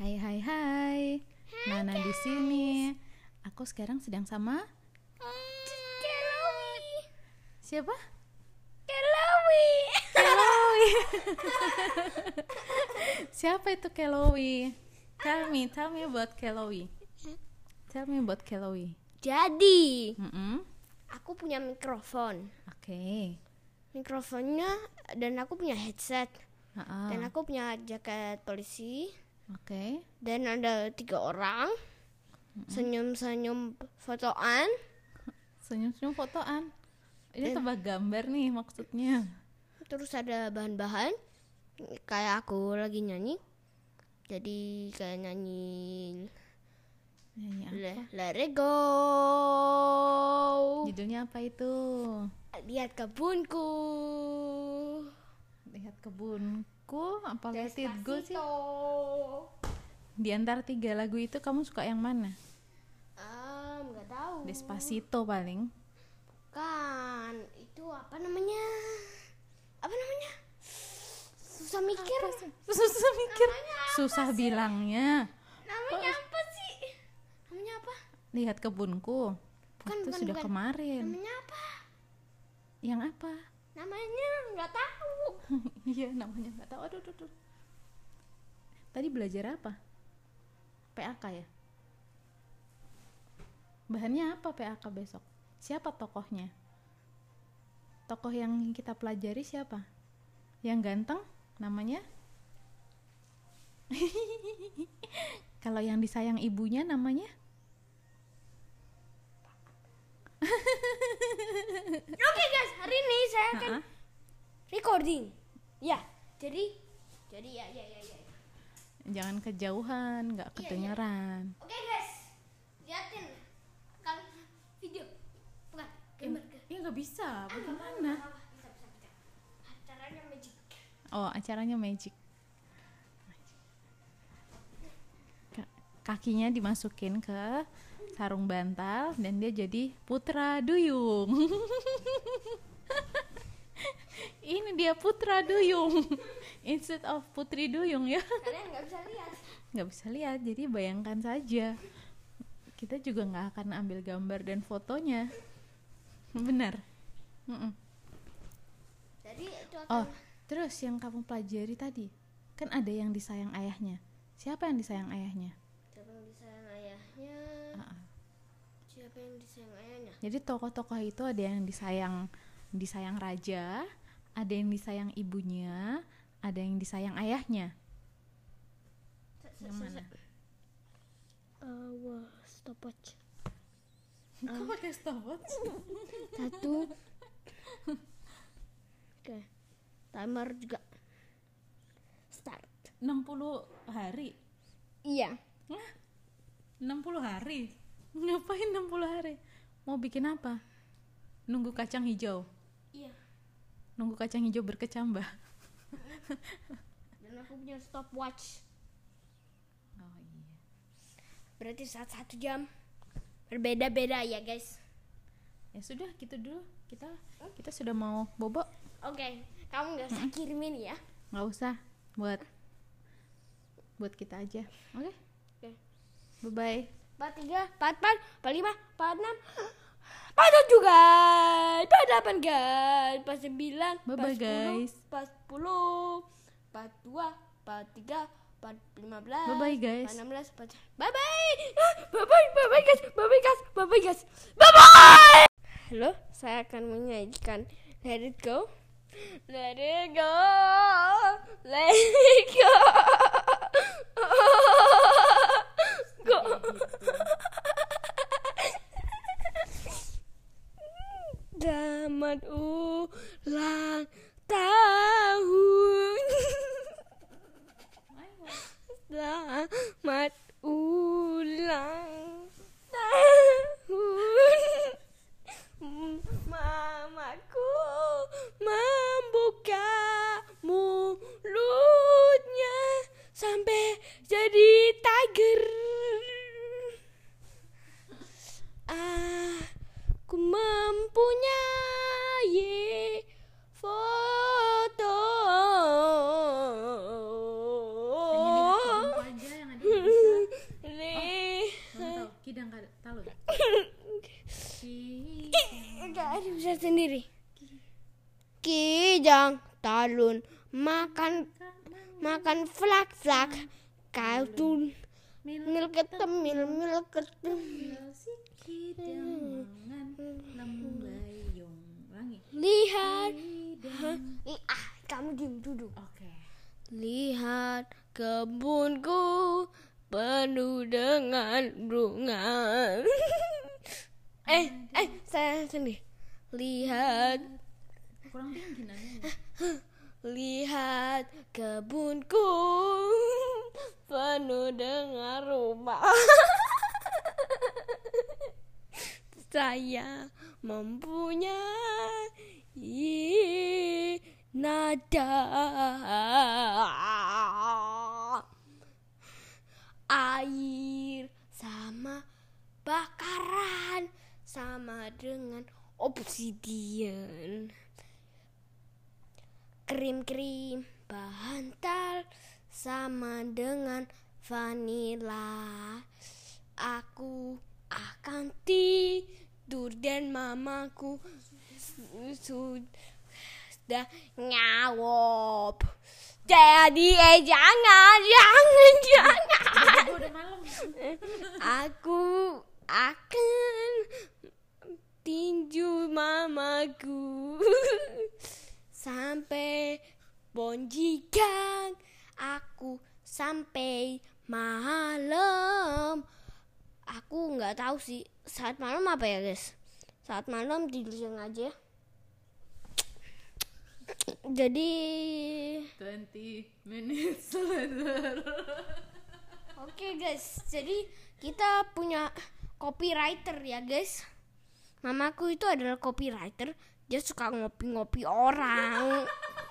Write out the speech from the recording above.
Hai hai hai. Nana di sini. Aku sekarang sedang sama Kelowi. siapa? Kelowi. Kelowi. siapa itu Kelowi? Tell me, tell me about Kelowi. Tell me about Kelowi. Jadi, Mm-mm. aku punya mikrofon. Oke. Mikrofonnya dan aku punya headset Ha-ha. dan aku punya jaket polisi Oke. dan ada tiga orang senyum-senyum fotoan. Senyum-senyum fotoan. Ini tebak gambar nih maksudnya. Terus ada bahan-bahan kayak aku lagi nyanyi. Jadi kayak nyanyi Nyanyi apa? Le- Let It Go. Judulnya apa itu? Lihat kebunku. Lihat kebunku apa Let It Go sih? Di antara tiga lagu itu kamu suka yang mana? Ah, nggak tahu. Despacito paling. Kan itu apa namanya? Apa namanya? Susah mikir. Susah mikir. Susah bilangnya. Namanya apa sih? Namanya apa? Lihat kebunku. Bukan, itu bukan, sudah bukan. kemarin. Namanya apa? Yang apa? Namanya nggak tahu. Iya, namanya nggak tahu. Aduh, aduh, aduh. Tadi belajar apa? PAK ya? Bahannya apa PAK besok? Siapa tokohnya? Tokoh yang kita pelajari siapa? Yang ganteng namanya? Kalau yang disayang ibunya namanya? Oke guys, hari ini saya akan Ha-ha. recording. Ya, jadi jadi ya ya ya ya. Jangan kejauhan, nggak kedengeran. Oke guys, liatin kalau video bukan gambar guys. Ya nggak bisa, bagaimana? Bisa bisa bisa. Acaranya magic. Oh, acaranya magic. Ka- Kakinya dimasukin ke sarung bantal dan dia jadi putra duyung. Ini dia putra duyung instead of putri duyung ya. Kalian nggak bisa lihat. Nggak bisa lihat, jadi bayangkan saja. Kita juga nggak akan ambil gambar dan fotonya. Benar. Mm-mm. Jadi itu Oh, terus yang kamu pelajari tadi, kan ada yang disayang ayahnya. Siapa yang disayang ayahnya? siapa yang disayang ayahnya? Siapa yang disayang ayahnya? Jadi tokoh-tokoh itu ada yang disayang disayang raja, ada yang disayang ibunya, ada yang disayang ayahnya. Yang mana? Uh, wah, stopwatch. Kau pakai stopwatch? Satu. Oke. Timer juga. Start. 60 hari. Iya. Hah? 60 hari. Ngapain 60 hari? Mau bikin apa? Nunggu kacang hijau. Iya. Nunggu kacang hijau berkecambah. Dan aku punya stopwatch. Oh iya. Berarti saat satu jam. Berbeda-beda ya guys. Ya sudah, gitu dulu. Kita kita sudah mau bobo. Oke. Kamu nggak usah kirimin ya. nggak usah buat buat kita aja oke Oke. bye bye Empat tiga, empat empat, empat lima, empat enam, empat tujuh guys, empat delapan guys, empat sembilan, sepuluh, guys. empat sepuluh, empat dua, empat tiga, empat lima belas, Bye-bye, guys. empat enam belas, empat bye bye, bye bye, bye bye guys, bye bye guys, bye bye guys, bye bye. Halo, saya akan menyajikan Let It Go, Let It Go, Let It. Go. Selamat ulang tahun. Mamaku membuka mulutnya sampai jadi tiger. Aku mempunyai foto. Hanya lihat kamu aja yang ada di balon makan makan flak flak kartun. Mil ketemil mil ketemil lihat. Ah kamu diem duduk Oke. lihat kebunku penuh dengan bunga. Eh eh saya sendiri. Lihat Kurang tinggi nanya. Lihat kebunku penuh dengan rumah. Saya mempunyai nada air sama bakaran sama dengan obsidian krim-krim bantal sama dengan vanila. Aku akan tidur dan mamaku su- sudah nyawop. Jadi eh jangan jangan jangan. Aku akan tinju mamaku sampai bonjikan aku sampai malam aku nggak tahu sih saat malam apa ya guys saat malam tidur siang aja jadi 20 minutes later. Oke guys, jadi kita punya copywriter ya guys. Mamaku itu adalah copywriter. Dia suka ngopi-ngopi orang.